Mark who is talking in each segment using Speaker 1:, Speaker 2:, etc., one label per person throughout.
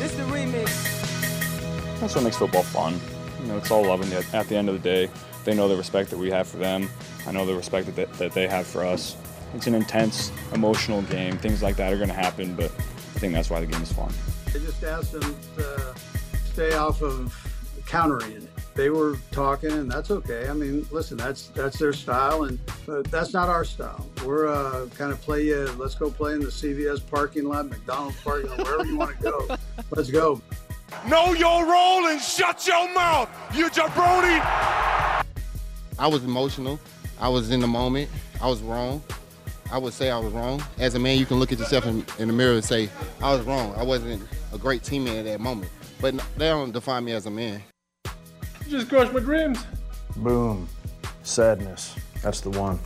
Speaker 1: This the remix.
Speaker 2: That's what makes football fun. You know, it's all love and at the end of the day. They know the respect that we have for them. I know the respect that, that they have for us. It's an intense, emotional game. Things like that are going to happen, but I think that's why the game is fun.
Speaker 3: I just asked them to stay off of countering it. They were talking, and that's okay. I mean, listen, that's that's their style, and but that's not our style. We're uh, kind of play. Uh, let's go play in the CVS parking lot, McDonald's parking lot, wherever you want to go. Let's go.
Speaker 4: Know your role and shut your mouth, you jabroni.
Speaker 5: I was emotional. I was in the moment. I was wrong. I would say I was wrong. As a man, you can look at yourself in, in the mirror and say, I was wrong. I wasn't a great teammate at that moment. But they don't define me as a man.
Speaker 6: You just crushed my dreams.
Speaker 7: Boom. Sadness. That's the one.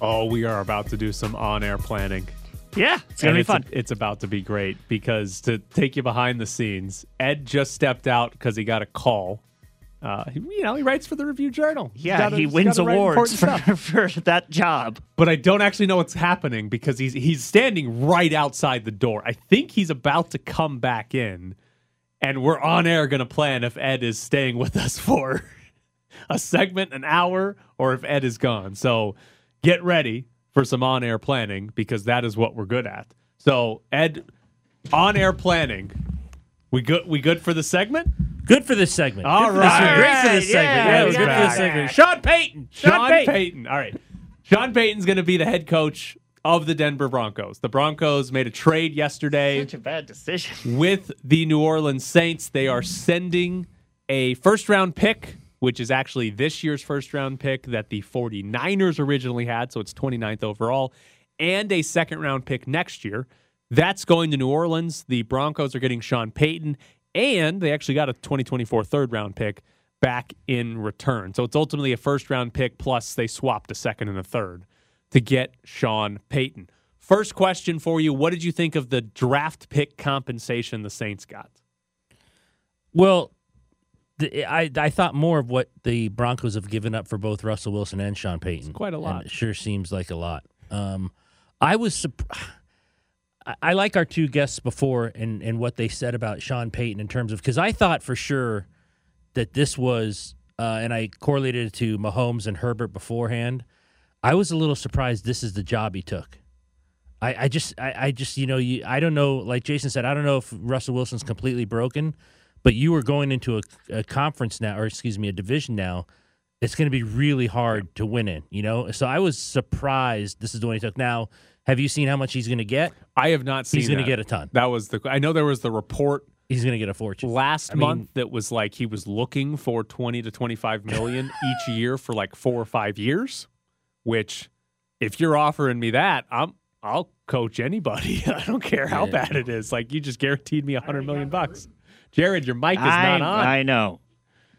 Speaker 8: Oh, we are about to do some on air planning.
Speaker 9: Yeah, it's gonna
Speaker 8: And
Speaker 9: be
Speaker 8: it's,
Speaker 9: fun.
Speaker 8: it's about to be great because to take you behind the scenes, Ed just stepped out because he got a call. Uh, he- you know, he writes for the Review Journal.
Speaker 9: Yeah,
Speaker 8: gotta-
Speaker 9: he wins awards for, for that job.
Speaker 8: But I don't actually know what's happening because he's he's standing right outside the door. I think he's about to come back in, and we're on air going to plan if Ed is staying with us for a segment, an hour, or if Ed is gone. So get ready for some on air planning because that is what we're good at. So Ed, on air planning, we good we good for the segment?
Speaker 9: Good for this segment.
Speaker 8: All
Speaker 9: Good
Speaker 8: right.
Speaker 9: Great for this segment.
Speaker 8: yeah,
Speaker 9: Yeah,
Speaker 8: we
Speaker 9: good for this segment. Sean Payton. Sean,
Speaker 8: Sean
Speaker 9: Payton.
Speaker 8: Payton. All right. Sean Payton's going to be the head coach of the Denver Broncos. The Broncos made a trade yesterday
Speaker 9: Such a bad decision.
Speaker 8: with the New Orleans Saints. They are sending a first round pick, which is actually this year's first round pick that the 49ers originally had. So it's 29th overall, and a second round pick next year. That's going to New Orleans. The Broncos are getting Sean Payton, and they actually got a 2024 third round pick back in return. So it's ultimately a first round pick plus they swapped a second and a third to get Sean Payton. First question for you What did you think of the draft pick compensation the Saints got?
Speaker 9: Well, the, I I thought more of what the Broncos have given up for both Russell Wilson and Sean Payton.
Speaker 8: quite a lot.
Speaker 9: it sure seems like a lot. Um, I was surprised. I like our two guests before and, and what they said about Sean Payton in terms of because I thought for sure that this was uh, and I correlated it to Mahomes and Herbert beforehand. I was a little surprised this is the job he took. I, I just I, I just you know you I don't know like Jason said I don't know if Russell Wilson's completely broken, but you are going into a, a conference now or excuse me a division now. It's going to be really hard to win in, you know. So I was surprised this is the one he took. Now, have you seen how much he's going to get?
Speaker 8: I have not seen
Speaker 9: He's going to get a ton.
Speaker 8: That was the I know there was the report
Speaker 9: He's going to get a fortune.
Speaker 8: last
Speaker 9: I mean-
Speaker 8: month that was like he was looking for 20 to 25 million each year for like 4 or 5 years, which if you're offering me that, I'm I'll coach anybody. I don't care how
Speaker 9: Yeah.
Speaker 8: bad it is. Like you just guaranteed me a 100 million bucks. Jared, your mic is
Speaker 9: I,
Speaker 8: not on.
Speaker 9: I know.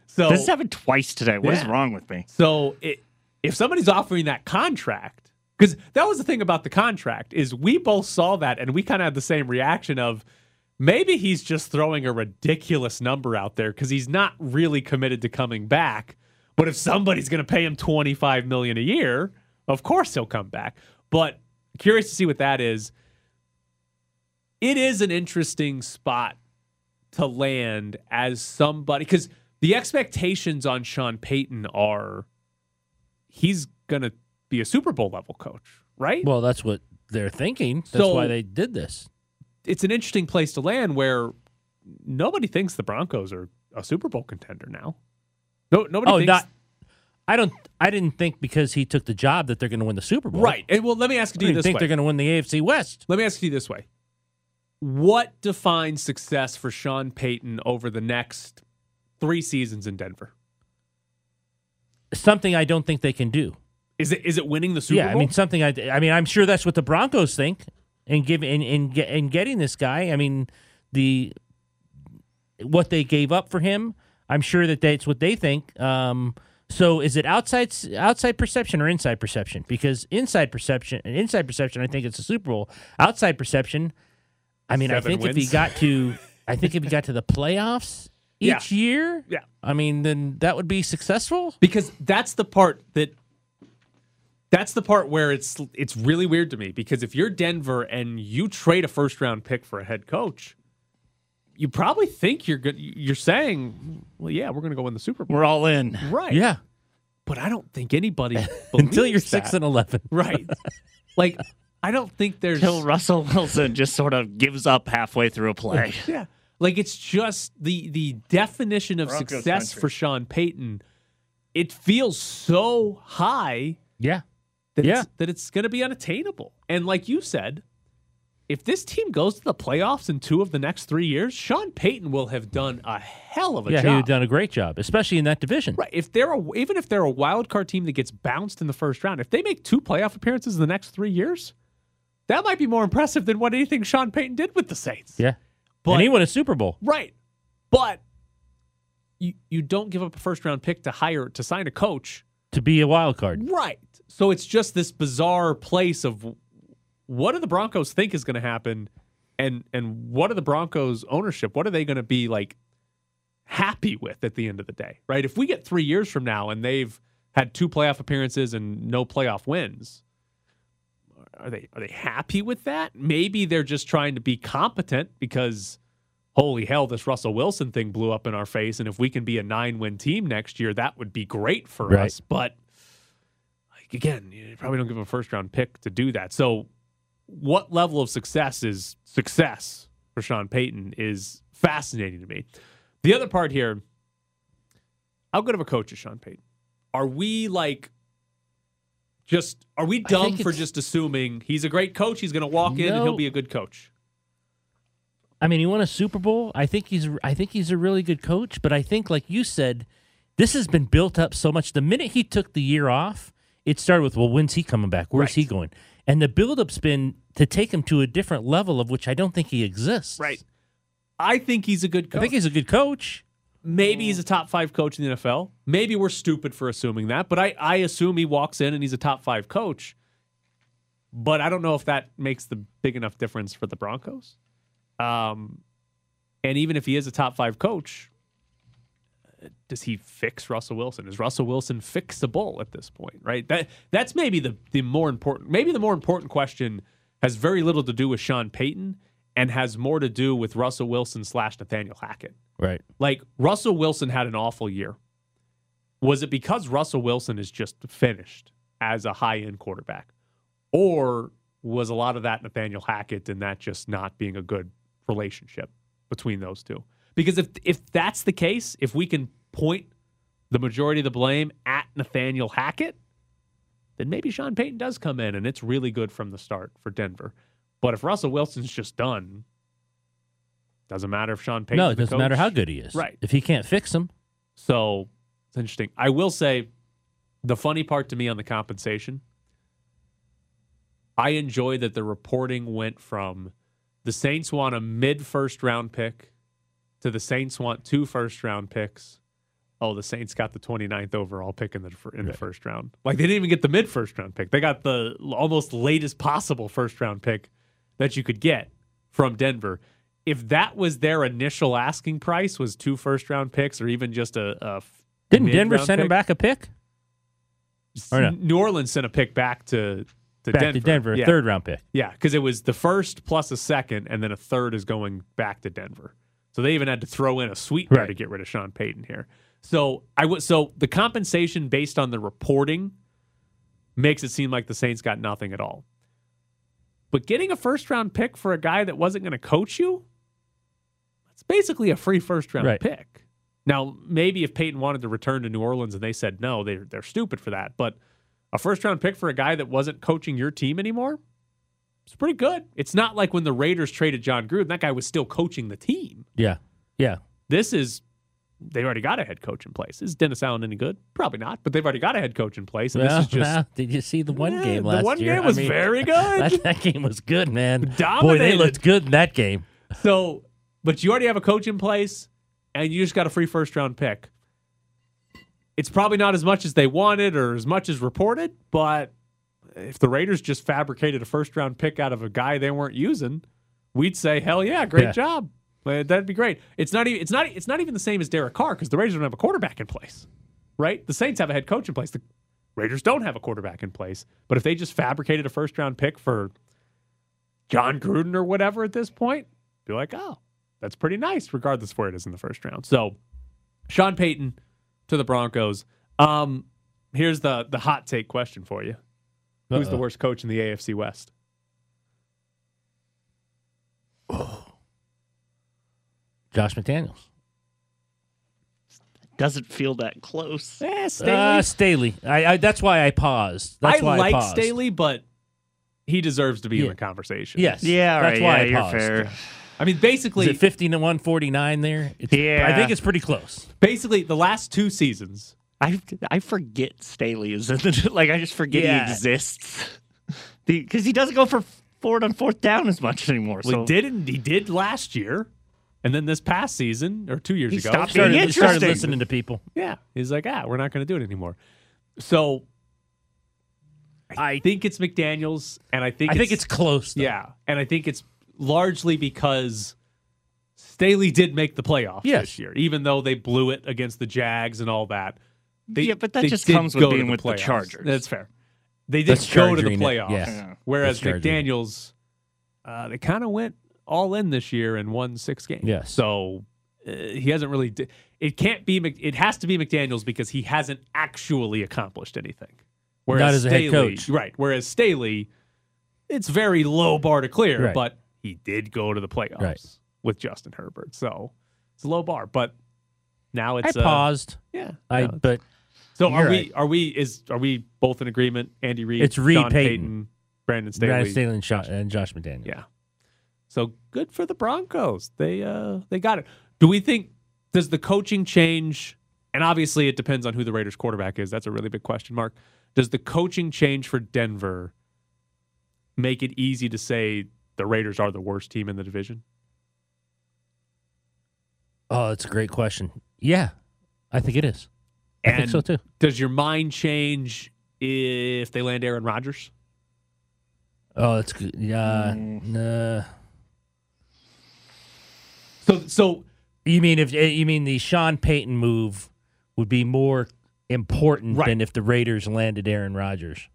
Speaker 8: so
Speaker 9: this happened twice today. What is
Speaker 8: Yeah.
Speaker 9: wrong with me?
Speaker 8: So it, if somebody's offering that contract, because that was the thing about the contract is we both saw that and we kind of had the same reaction of maybe he's just throwing a ridiculous number out there because he's not really committed to coming back. But if somebody's going to pay him twenty five million a year, of course he'll come back. But curious to see what that is. It is an interesting spot to land as somebody because the expectations on Sean Payton are he's going to be a Super Bowl level coach, right?
Speaker 9: Well, that's what they're thinking. That's
Speaker 8: So-
Speaker 9: why they did this.
Speaker 8: it's an interesting place to land where nobody thinks the Broncos are a Super Bowl contender now. No, nobody
Speaker 9: Oh,
Speaker 8: thinks
Speaker 9: not. I don't. I didn't think because he took the job that they're going to win the Super Bowl.
Speaker 8: right. And well, let me ask
Speaker 9: I
Speaker 8: you
Speaker 9: didn't
Speaker 8: this
Speaker 9: think
Speaker 8: way.
Speaker 9: they're going to win the AFC West.
Speaker 8: Let me ask you this way. What defines success for Sean Payton over the next three seasons in Denver?
Speaker 9: Something I don't think they can do.
Speaker 8: Is it is it winning the Super
Speaker 9: yeah,
Speaker 8: Bowl?
Speaker 9: I mean something. I. I mean, I'm sure that's what the Broncos think. And give in in getting this guy. I mean, the what they gave up for him. I'm sure that that's what they think. Um, so is it outside outside perception or inside perception? Because inside perception, and inside perception, I think it's a Super Bowl. Outside perception, I mean, I
Speaker 8: Seven
Speaker 9: think if he got to, I think if he got to the playoffs
Speaker 8: Yeah.
Speaker 9: each year,
Speaker 8: Yeah.
Speaker 9: I mean, then that would be successful.
Speaker 8: because that's the part that that's the part where it's it's really weird to me because if you're Denver and you trade a first round pick for a head coach, you probably think you're good. You're saying, well, yeah, we're going to go win the Super Bowl,
Speaker 10: We're all in.
Speaker 8: right?
Speaker 9: Yeah.
Speaker 8: but I don't think anybody
Speaker 9: Until you're
Speaker 8: believes
Speaker 9: six
Speaker 8: that.
Speaker 9: and eleven.
Speaker 8: right. like I don't think there's
Speaker 10: Till Russell Wilson just sort of gives up halfway through a play.
Speaker 8: Yeah. Like it's just the the definition of
Speaker 10: Broncos
Speaker 8: success
Speaker 10: country.
Speaker 8: for Sean Payton. It feels so high
Speaker 9: Yeah.
Speaker 8: that
Speaker 9: Yeah.
Speaker 8: it's, that it's going to be unattainable. And like you said, if this team goes to the playoffs in two of the next three years, Sean Payton will have done a hell of a job.
Speaker 9: Yeah,
Speaker 8: job.
Speaker 9: he would done a great job, especially in that division.
Speaker 8: Right. If they're a, even if they're a wild card team that gets bounced in the first round, if they make two playoff appearances in the next three years, that might be more impressive than what anything Sean Payton did with the Saints.
Speaker 9: Yeah.
Speaker 8: But
Speaker 9: and he won a Super Bowl.
Speaker 8: Right. But you you don't give up a first round pick to hire to sign a coach.
Speaker 9: to be a wild card.
Speaker 8: Right. So it's just this bizarre place of what do the Broncos think is going to happen and and what are the Broncos ownership? What are they going to be like happy with at the end of the day? Right? If we get 3 years from now and they've had two playoff appearances and no playoff wins, are they are they happy with that? Maybe they're just trying to be competent because holy hell, this Russell Wilson thing blew up in our face, and if we can be a nine win team next year, that would be great for
Speaker 9: Right.
Speaker 8: us. But like again, you probably don't give a first round pick to do that. So, what level of success is success for Sean Payton is fascinating to me. The other part here, how good of a coach is Sean Payton? Are we like just are we dumb for just assuming he's a great coach, he's going to walk in and he'll be a good coach?
Speaker 9: I mean, he won a Super Bowl. I think he's I think he's a really good coach, but I think like you said, this has been built up so much. The minute he took the year off, it started with, well, when's he coming back? Where's he going? And the build-up's been to take him to a different level of which I don't think he exists. Right.
Speaker 8: I think he's a good coach.
Speaker 9: I think he's a good coach.
Speaker 8: Maybe he's a top five coach in the NFL. Maybe we're stupid for assuming that, but I, I assume he walks in and he's a top five coach. But I don't know if that makes the big enough difference for the Broncos. Um, and even if he is a top five coach, does he fix Russell Wilson? Is Russell Wilson fixable at this point? Right. That that's maybe the the more important. Maybe the more important question has very little to do with Sean Payton and has more to do with Russell Wilson slash Nathaniel Hackett.
Speaker 9: Right.
Speaker 8: Like Russell Wilson had an awful year. Was it because Russell Wilson is just finished as a high end quarterback? Or was a lot of that Nathaniel Hackett and that just not being a good relationship between those two? Because if if that's the case, if we can point the majority of the blame at Nathaniel Hackett, then maybe Sean Payton does come in and it's really good from the start for Denver. But if Russell Wilson's just done, doesn't matter if Sean Payton.
Speaker 9: no, it doesn't matter how good he is.
Speaker 8: Right.
Speaker 9: If he can't fix him,
Speaker 8: So it's interesting. I will say the funny part to me on the compensation, I enjoy that the reporting went from the Saints want a mid first round pick to the Saints want two first round picks. Oh, the Saints got the 29th overall pick in the in the first round. Like they didn't even get the mid first round pick. They got the almost latest possible first round pick that you could get from Denver. If that was their initial asking price was two first round picks or even just a
Speaker 9: didn't Denver send him back a pick? Or no?
Speaker 8: New Orleans sent a pick back to to
Speaker 9: back
Speaker 8: Denver.
Speaker 9: to Denver, a
Speaker 8: Yeah.
Speaker 9: third round pick.
Speaker 8: Yeah, because it was the first plus a second, and then a third is going back to Denver. So they even had to throw in a sweetener
Speaker 9: Right.
Speaker 8: to get rid of Sean Payton here. So I would so the compensation based on the reporting makes it seem like the Saints got nothing at all. But getting a first round pick for a guy that wasn't going to coach you, that's basically a free first round
Speaker 9: Right.
Speaker 8: pick. Now, maybe if Payton wanted to return to New Orleans and they said no, they're they're stupid for that. But a first round pick for a guy that wasn't coaching your team anymore, it's pretty good. It's not like when the Raiders traded Jon Gruden, that guy was still coaching the team.
Speaker 9: Yeah. Yeah.
Speaker 8: This is they already got a head coach in place. Is Dennis Allen any good? Probably not, but they've already got a head coach in place. And
Speaker 9: Well,
Speaker 8: this is just
Speaker 9: well, did you see the one
Speaker 8: Yeah,
Speaker 9: game last year?
Speaker 8: the one
Speaker 9: year?
Speaker 8: game
Speaker 9: I
Speaker 8: was
Speaker 9: mean,
Speaker 8: very good.
Speaker 9: That, that game was good, man. Boy, they looked good in that game.
Speaker 8: So, but you already have a coach in place, and you just got a free first round pick. It's probably not as much as they wanted or as much as reported, but if the Raiders just fabricated a first round pick out of a guy they weren't using, we'd say, "Hell yeah, great
Speaker 9: Yeah.
Speaker 8: job." That'd be great. It's not even it's not it's not even the same as Derek Carr because the Raiders don't have a quarterback in place, right? The Saints have a head coach in place. The Raiders don't have a quarterback in place. But if they just fabricated a first round pick for Jon Gruden or whatever at this point, be like, oh, that's pretty nice, regardless of where it is in the first round. So, Sean Payton to the Broncos. Um, here's the the hot take question for you: Who's the worst coach in the AFC West?
Speaker 9: Josh McDaniels.
Speaker 10: Doesn't feel that close.
Speaker 8: Eh,
Speaker 9: Uh, Staley. I, I that's why I paused. That's
Speaker 8: I
Speaker 9: why
Speaker 8: like
Speaker 9: I paused.
Speaker 8: Staley, but he deserves to be in the conversation.
Speaker 9: Yes.
Speaker 10: Yeah, all
Speaker 9: that's
Speaker 10: right,
Speaker 9: why
Speaker 10: yeah,
Speaker 9: I
Speaker 10: you're
Speaker 9: paused.
Speaker 10: fair.
Speaker 8: I mean,
Speaker 9: Is
Speaker 8: basically,
Speaker 9: it 50 to 149 there? It's,
Speaker 10: Yeah.
Speaker 9: I think it's pretty close.
Speaker 8: basically the last two seasons.
Speaker 10: I I forget Staley is in the, like I just forget
Speaker 9: Yeah.
Speaker 10: he exists because he doesn't go for forward on fourth down as much anymore.
Speaker 8: Well,
Speaker 10: so
Speaker 8: he did. He did last year, and then this past season or two years
Speaker 10: He
Speaker 8: ago,
Speaker 10: stopped
Speaker 9: Started,
Speaker 10: being
Speaker 9: started
Speaker 10: interesting.
Speaker 9: listening to people.
Speaker 8: Yeah, he's like, ah, we're not going to do it anymore. So I think it's McDaniels, and I think
Speaker 9: I think it's close. though.
Speaker 8: yeah, and I think it's largely because Staley did make the playoffs
Speaker 9: Yes.
Speaker 8: this year, even though they blew it against the Jags and all that. They,
Speaker 10: Yeah, but that just comes with
Speaker 8: go to
Speaker 10: being with the. Chargers.
Speaker 8: That's fair. They did
Speaker 9: That's
Speaker 8: go to the playoffs,
Speaker 9: yeah.
Speaker 10: Yeah.
Speaker 8: whereas
Speaker 9: That's.
Speaker 8: McDaniels, uh, they kind of went all in this year and won six games.
Speaker 9: Yes.
Speaker 8: So uh, he hasn't really. Di- it can't be. Mc- It has to be McDaniels because he hasn't actually accomplished anything.
Speaker 9: Not as a head coach.
Speaker 8: right? Whereas Staley, it's very low bar to clear,
Speaker 9: Right.
Speaker 8: but he did go to the playoffs
Speaker 9: Right.
Speaker 8: with Justin Herbert. So it's a low bar, but now
Speaker 9: I
Speaker 8: it's uh,
Speaker 9: paused.
Speaker 8: yeah.
Speaker 9: I
Speaker 8: no,
Speaker 9: but
Speaker 8: so
Speaker 9: you're
Speaker 8: are we? Are we? Is are we both in agreement? Andy Reid,
Speaker 9: It's Reid,
Speaker 8: Sean
Speaker 9: Payton.
Speaker 8: Brandon Staley.
Speaker 9: Brandon Staley and, and Josh McDaniels.
Speaker 8: Yeah. So good for the Broncos. They uh they got it. Do we think does the coaching change? And obviously it depends on who the Raiders quarterback is. That's a really big question mark. Does the coaching change for Denver make it easy to say the Raiders are the worst team in the division?
Speaker 9: Oh, that's a great question. Yeah, I think it is. I think so too.
Speaker 8: Does your mind change if they land Aaron Rodgers?
Speaker 9: Oh, that's good. Yeah.
Speaker 8: Mm.
Speaker 9: Nah.
Speaker 8: So so
Speaker 9: You mean if eh, you mean the Sean Payton move would be more important
Speaker 8: Right.
Speaker 9: than if the Raiders landed Aaron Rodgers?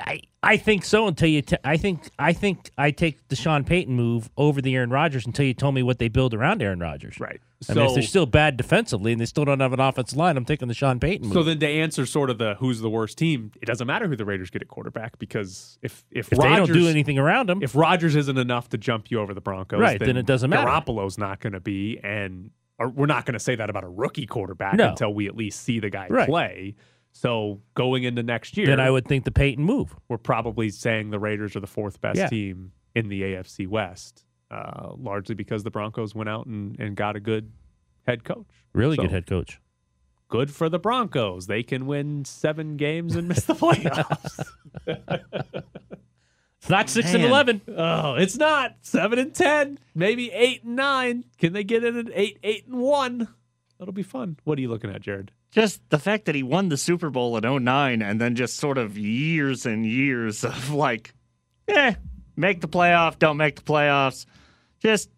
Speaker 9: I I think so until you. T- I think I think I take the Sean Payton move over the Aaron Rodgers until you told me what they build around Aaron Rodgers.
Speaker 8: right.
Speaker 9: I mean, if they're still bad defensively and they still don't have an offensive line, I'm taking the Sean Payton move.
Speaker 8: So then to answer sort of the who's the worst team, it doesn't matter who the Raiders get at quarterback because if if,
Speaker 9: if
Speaker 8: Rodgers,
Speaker 9: they don't do anything around him,
Speaker 8: if Rodgers isn't enough to jump you over the Broncos,
Speaker 9: Right, then it doesn't matter.
Speaker 8: Garoppolo's not going to be, and or we're not going to say that about a rookie quarterback
Speaker 9: No.
Speaker 8: until we at least see the guy
Speaker 9: Right.
Speaker 8: play. So going into next year,
Speaker 9: then I would think the Payton move.
Speaker 8: we're probably saying the Raiders are the fourth best
Speaker 9: Yeah.
Speaker 8: team in the AFC West, uh, largely because the Broncos went out and, and got a good head coach.
Speaker 9: Really
Speaker 8: So,
Speaker 9: good head coach.
Speaker 8: Good for the Broncos. They can win seven games and miss the playoffs.
Speaker 9: It's not six and
Speaker 10: Man.
Speaker 9: eleven.
Speaker 8: oh, it's not seven and ten, maybe eight and nine. Can they get it at eight, eight and one? That'll be fun. What are you looking at, Jared?
Speaker 10: Just the fact that he won the Super Bowl in 09 and then just sort of years and years of like, eh, make the playoff, don't make the playoffs. Just,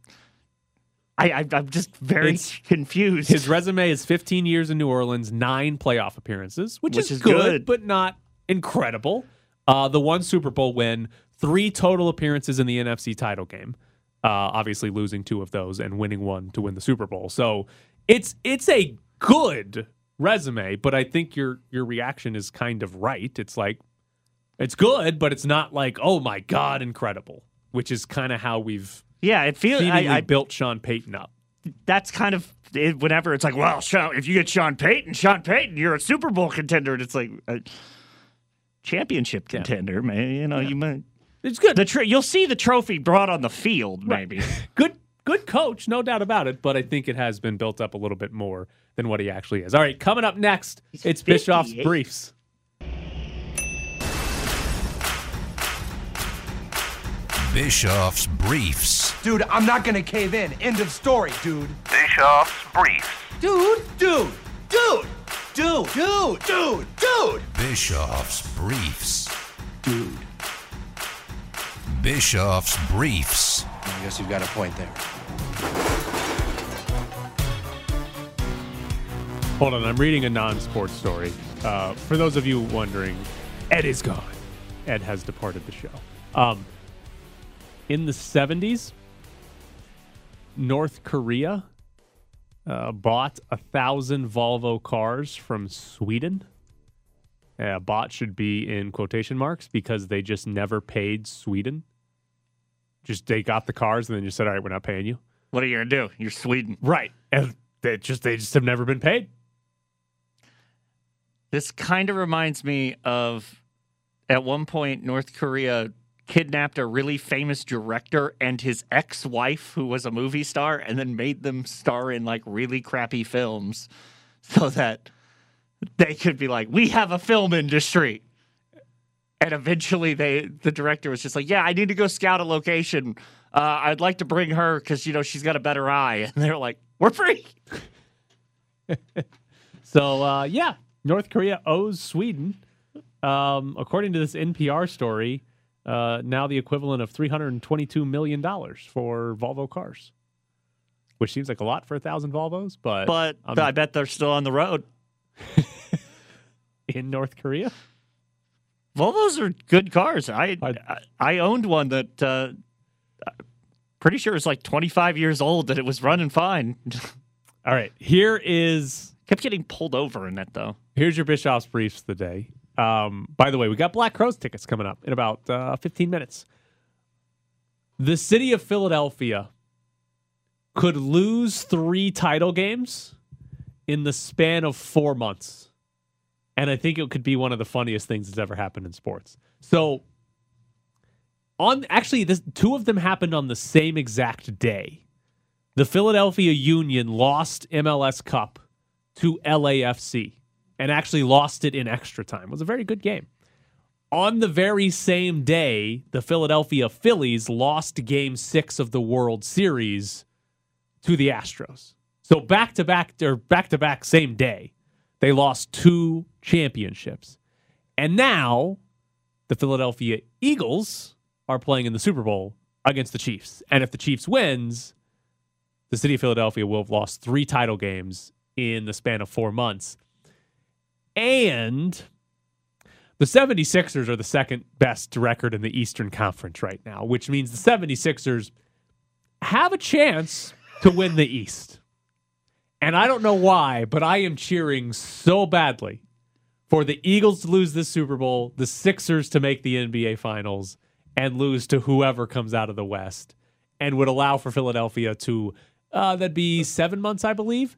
Speaker 10: I, I I'm just very
Speaker 8: It's-
Speaker 10: confused.
Speaker 8: His resume is 15 years in New Orleans, nine playoff appearances, which,
Speaker 10: Which
Speaker 8: is,
Speaker 10: is
Speaker 8: good,
Speaker 10: good.
Speaker 8: but not incredible. Uh, the one Super Bowl win, three total appearances in the NFC title game. Uh, obviously, losing two of those and winning one to win the Super Bowl. So it's it's a good resume, but I think your your reaction is kind of right. It's like it's good, but it's not like oh my god, incredible, which is kind of how we've
Speaker 10: yeah, it feels. I, I,
Speaker 8: built Sean Payton up.
Speaker 10: that's kind of it, whenever it's like, well, Sean, if you get Sean Payton, Sean Payton, you're a Super Bowl contender. And it's like a championship contender, man. You know, you might.
Speaker 8: It's good.
Speaker 10: The tr- you'll see the trophy brought on the field, maybe.
Speaker 8: good good coach, no doubt about it, but I think it has been built up a little bit more than what he actually is. All right, coming up next, it's Bischoff's briefs.
Speaker 11: Bischoff's Briefs.
Speaker 1: Dude, I'm not gonna cave in. End of story, dude.
Speaker 11: Bischoff's Briefs.
Speaker 1: Dude, dude, dude, dude, dude, dude, dude.
Speaker 11: Bischoff's Briefs.
Speaker 1: Dude.
Speaker 11: Bischoff's Briefs.
Speaker 1: I guess you've got a point there.
Speaker 8: Hold on, I'm reading a non-sports story. Uh, for those of you wondering, Ed is gone. Ed has departed the show. Um, in the 70s, North Korea uh, bought a thousand Volvo cars from Sweden. Uh, bought should be in quotation marks because they just never paid Sweden. Just they got the cars and then just said, "All right, we're not paying you."
Speaker 10: What are you gonna do? You're Sweden.
Speaker 8: Right, and they just they just have never been paid.
Speaker 10: This kind of reminds me of at one point North Korea kidnapped a really famous director and his ex-wife who was a movie star and then made them star in like really crappy films so that they could be like we have a film industry. And eventually they the director was just like, "Yeah, I need to go scout a location. Uh, I'd like to bring her cuz you know she's got a better eye." And they're like, "We're free."
Speaker 8: So uh, yeah, North Korea owes Sweden, um, according to this NPR story, uh, now the equivalent of three hundred and twenty-two million dollars for Volvo cars, which seems like a lot for a thousand Volvos, but
Speaker 10: But I bet they're still on the road.
Speaker 8: in North Korea.
Speaker 10: Volvos are good cars. I I, I owned one that uh, pretty sure it's like 25 years old that it was running fine.
Speaker 8: All right, here is
Speaker 10: kept getting pulled over in that though.
Speaker 8: Here's your Bischoff's briefs of the day. Um, by the way, we got Black Crowes tickets coming up in about uh, 15 minutes. The city of Philadelphia could lose three title games in the span of four months. And I think it could be one of the funniest things that's ever happened in sports. So, on actually, this two of them happened on the same exact day. The Philadelphia Union lost MLS Cup to LAFC and actually lost it in extra time. It was a very good game. On the very same day, the Philadelphia Phillies lost game six of the World Series to the Astros. So back to back or back to back same day, they lost two championships. And now the Philadelphia Eagles are playing in the Super Bowl against the Chiefs. And if the Chiefs wins, the city of Philadelphia will have lost three title games in the span of four months. And the 76ers are the second best record in the Eastern Conference right now, which means the 76ers have a chance to win the East. And I don't know why, but I am cheering so badly for the Eagles to lose this Super Bowl, the Sixers to make the NBA Finals, and lose to whoever comes out of the West, and would allow for Philadelphia to, uh, that'd be seven months, I believe,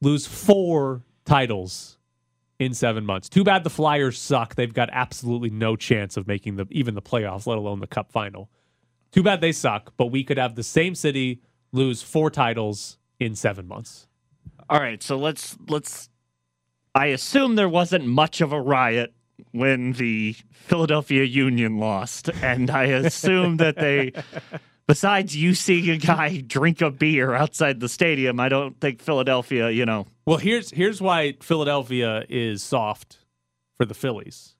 Speaker 8: lose four titles in seven months. Too bad the Flyers suck. They've got absolutely no chance of making the even the playoffs, let alone the Cup final. Too bad they suck. But we could have the same city lose four titles in seven months.
Speaker 10: All right, so let's let's. I assume there wasn't much of a riot when the Philadelphia Union lost, and I assume that they, besides you seeing a guy drink a beer outside the stadium, I don't think Philadelphia, you know,
Speaker 8: Well, here's here's why Philadelphia is soft for the Phillies.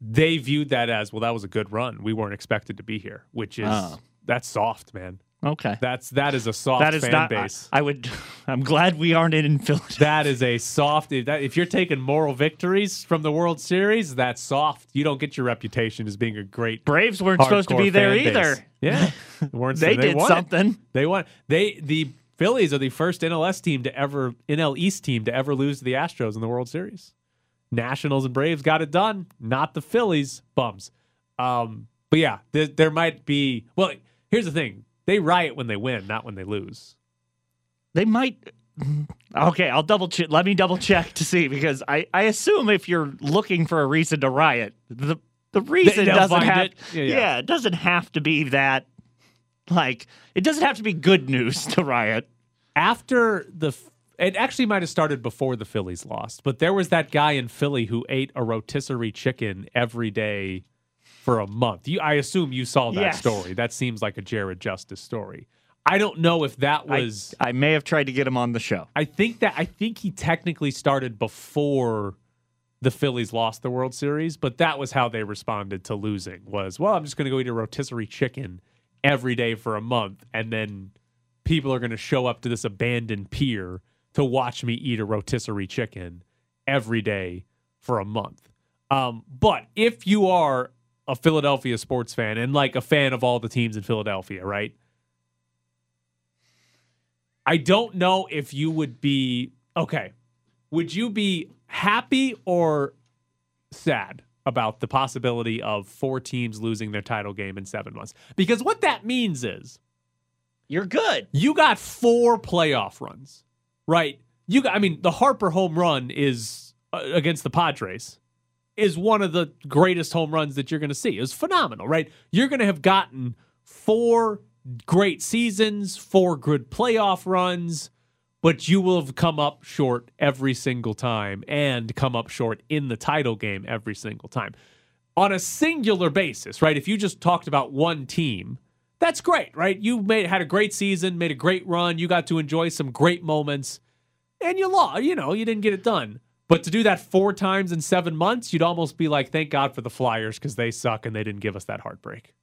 Speaker 8: They viewed that as well. That was a good run. We weren't expected to be here, which is
Speaker 10: Oh.
Speaker 8: that's soft, man.
Speaker 10: Okay,
Speaker 8: That's that is a soft
Speaker 10: that is
Speaker 8: fan
Speaker 10: not.
Speaker 8: base.
Speaker 10: I, I would. I'm glad we aren't in Philadelphia.
Speaker 8: That is a soft. If, that, if you're taking moral victories from the World Series, that's soft. You don't get your reputation as being a great.
Speaker 10: Braves weren't supposed to be there
Speaker 8: fan base.
Speaker 10: either.
Speaker 8: Yeah, weren't
Speaker 10: They did
Speaker 8: won
Speaker 10: something.
Speaker 8: They won. They the Phillies are the first NLS team to ever NL East team to ever lose to the Astros in the World Series. Nationals and Braves got it done, not the Phillies. Bums. Um, but yeah, there, there might be. Well, here's the thing: they riot when they win, not when they lose.
Speaker 10: They might. Okay, I'll double check. Let me double check to see because I, I assume if you're looking for a reason to riot, the the reason
Speaker 8: they'll
Speaker 10: doesn't have
Speaker 8: it. Yeah, yeah.
Speaker 10: it doesn't have to be that like it doesn't have to be good news to riot.
Speaker 8: after the it actually might have started before the Phillies lost, but there was that guy in Philly who ate a rotisserie chicken every day for a month. You, I assume you saw that
Speaker 10: Yes.
Speaker 8: story. That seems like a Jared Justice story. I don't know if that
Speaker 10: I-
Speaker 8: was.
Speaker 10: I, may have tried to get him on the show.
Speaker 8: I think that I think he technically started before the Phillies lost the World Series, but that was how they responded to losing. Was well, I'm just going to go eat a rotisserie chicken every day for a month, and then people are going to show up to this abandoned pier to watch me eat a rotisserie chicken every day for a month. Um, but if you are a Philadelphia sports fan and like a fan of all the teams in Philadelphia, right? I don't know if you would be okay. Would you be happy or sad about the possibility of four teams losing their title game in seven months? Because what that means is
Speaker 10: You're good.
Speaker 8: you got four playoff runs, right? You got, I mean, the Harper home run is uh, against the Padres is one of the greatest home runs that you're going to see. It was phenomenal, right? You're going to have gotten four great seasons, four good playoff runs, but you will have come up short every single time and come up short in the title game every single time. On a singular basis, right? If you just talked about one team, that's great, right? You made had a great season, made a great run, you got to enjoy some great moments, and you lost. You know, you didn't get it done. But to do that four times in seven months, you'd almost be like, thank God for the Flyers because they suck and they didn't give us that heartbreak.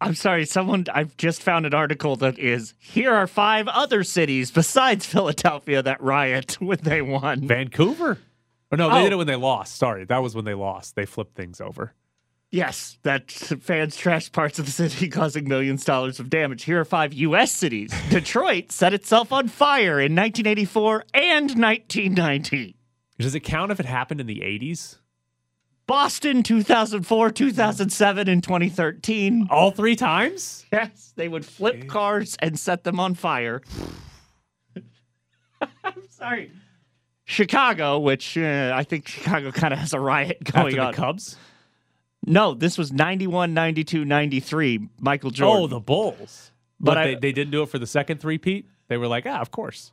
Speaker 10: I'm sorry, someone I've just found an article that is here are five other cities besides Philadelphia that riot when they won.
Speaker 8: Vancouver? Oh no, they
Speaker 10: Oh.
Speaker 8: did it oh. when they lost. Sorry, that was when they lost. They flipped things over.
Speaker 10: Yes, that fans trashed parts of the city causing millions of dollars of damage. Here are five U.S. cities. Detroit set itself on fire in 1984 and 1990.
Speaker 8: Does it count if it happened in the 80s?
Speaker 10: Boston 2004, 2007, and 2013.
Speaker 8: All three times?
Speaker 10: Yes, they would flip cars and set them on fire. I'm sorry. Chicago, which uh, I think Chicago kind of has a riot going
Speaker 8: After
Speaker 10: on.
Speaker 8: Cubs?
Speaker 10: No, this was 91, 92, 93. Michael Jordan.
Speaker 8: Oh, the Bulls.
Speaker 10: But
Speaker 8: But,
Speaker 10: I-
Speaker 8: they, they didn't do it for the second three-peat? They were like, ah, of course.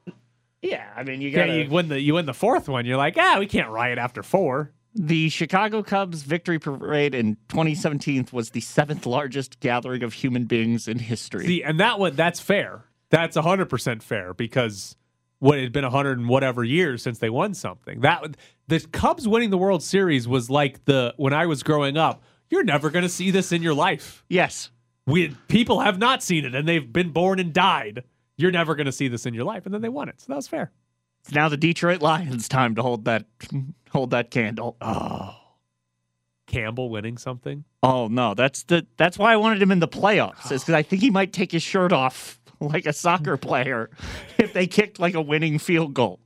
Speaker 10: Yeah, I mean, you got
Speaker 8: you win the you win the fourth one. You're like, ah, we can't riot after four.
Speaker 10: The Chicago Cubs victory parade in 2017 was the seventh largest gathering of human beings in history.
Speaker 8: See, and that one that's fair. That's hundred percent fair because what it had been hundred and whatever years since they won something. That the Cubs winning the World Series was like the when I was growing up. You're never going to see this in your life.
Speaker 10: yes.
Speaker 8: We people have not seen it, and they've been born and died. You're never going to see this in your life, and then they won it, so that was fair.
Speaker 10: It's now the Detroit Lions time to hold that hold that candle.
Speaker 8: Oh, Campbell winning something.
Speaker 10: Oh no, that's the that's why I wanted him in the playoffs. Is because I think he might take his shirt off like a soccer player if they kicked like a winning field goal.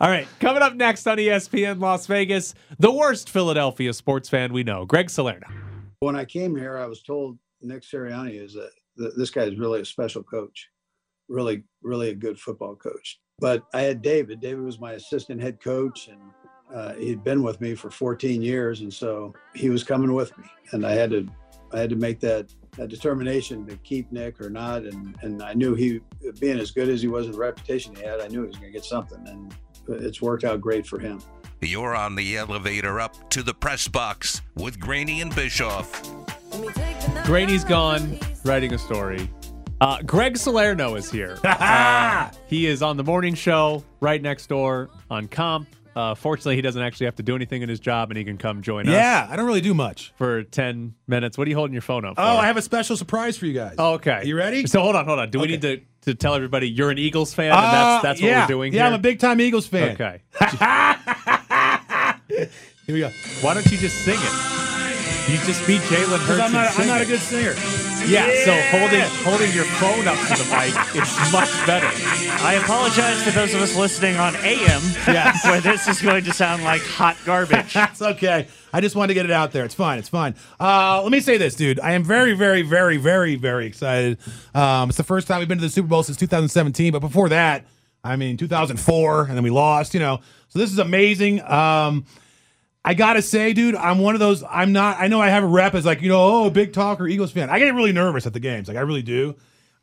Speaker 8: All right, coming up next on ESPN Las Vegas, the worst Philadelphia sports fan we know, Greg Salerno.
Speaker 3: When I came here, I was told Nick Sirianni is a th- this guy is really a special coach, really, really a good football coach. But I had David. David was my assistant head coach, and uh, he'd been with me for 14 years, and so he was coming with me, and I had to, I had to make that, that determination to keep Nick or not, and and I knew he, being as good as he was and the reputation he had, I knew he was going to get something, and it's worked out great for him.
Speaker 11: You're on the elevator up to the press box with Graney and Bischoff.
Speaker 8: Graney's gone, writing a story. Uh, Greg Salerno is here. Uh, he is on the morning show right next door on Comp. Uh, fortunately, he doesn't actually have to do anything in his job, and he can come join us
Speaker 12: Yeah, I don't really do much.
Speaker 8: for 10 minutes. What are you holding your phone up for?
Speaker 12: Oh, I have a special surprise for you guys.
Speaker 8: Oh, okay.
Speaker 12: You ready?
Speaker 8: So hold on, hold on. Do we need to, to tell everybody you're an Eagles fan, and
Speaker 12: Uh,
Speaker 8: that's, that's what
Speaker 12: yeah.
Speaker 8: we're doing
Speaker 12: Yeah,
Speaker 8: here?
Speaker 12: I'm a big time Eagles fan.
Speaker 8: Okay.
Speaker 12: Here we go.
Speaker 8: Why don't you just sing it? You just beat Jalen Hurts.
Speaker 12: I'm
Speaker 8: and
Speaker 12: not, I'm
Speaker 8: sing
Speaker 12: not a
Speaker 8: it.
Speaker 12: good singer.
Speaker 8: Yeah, so holding holding your phone up to the mic is much better.
Speaker 10: I apologize to those of us listening on AM,
Speaker 8: Yes.
Speaker 10: where this is going to sound like hot garbage.
Speaker 12: That's okay. I just wanted to get it out there. It's fine. It's fine. Uh, let me say this, dude. I am very, very, very, very, very excited. Um, it's the first time we've been to the Super Bowl since 2017. But before that, I mean, 2004, and then we lost. You know, so this is amazing. Um, I gotta say, dude, I'm one of those. I'm not. I know I have a rep as like you know, oh, big talker, Eagles fan. I get really nervous at the games. Like I really do.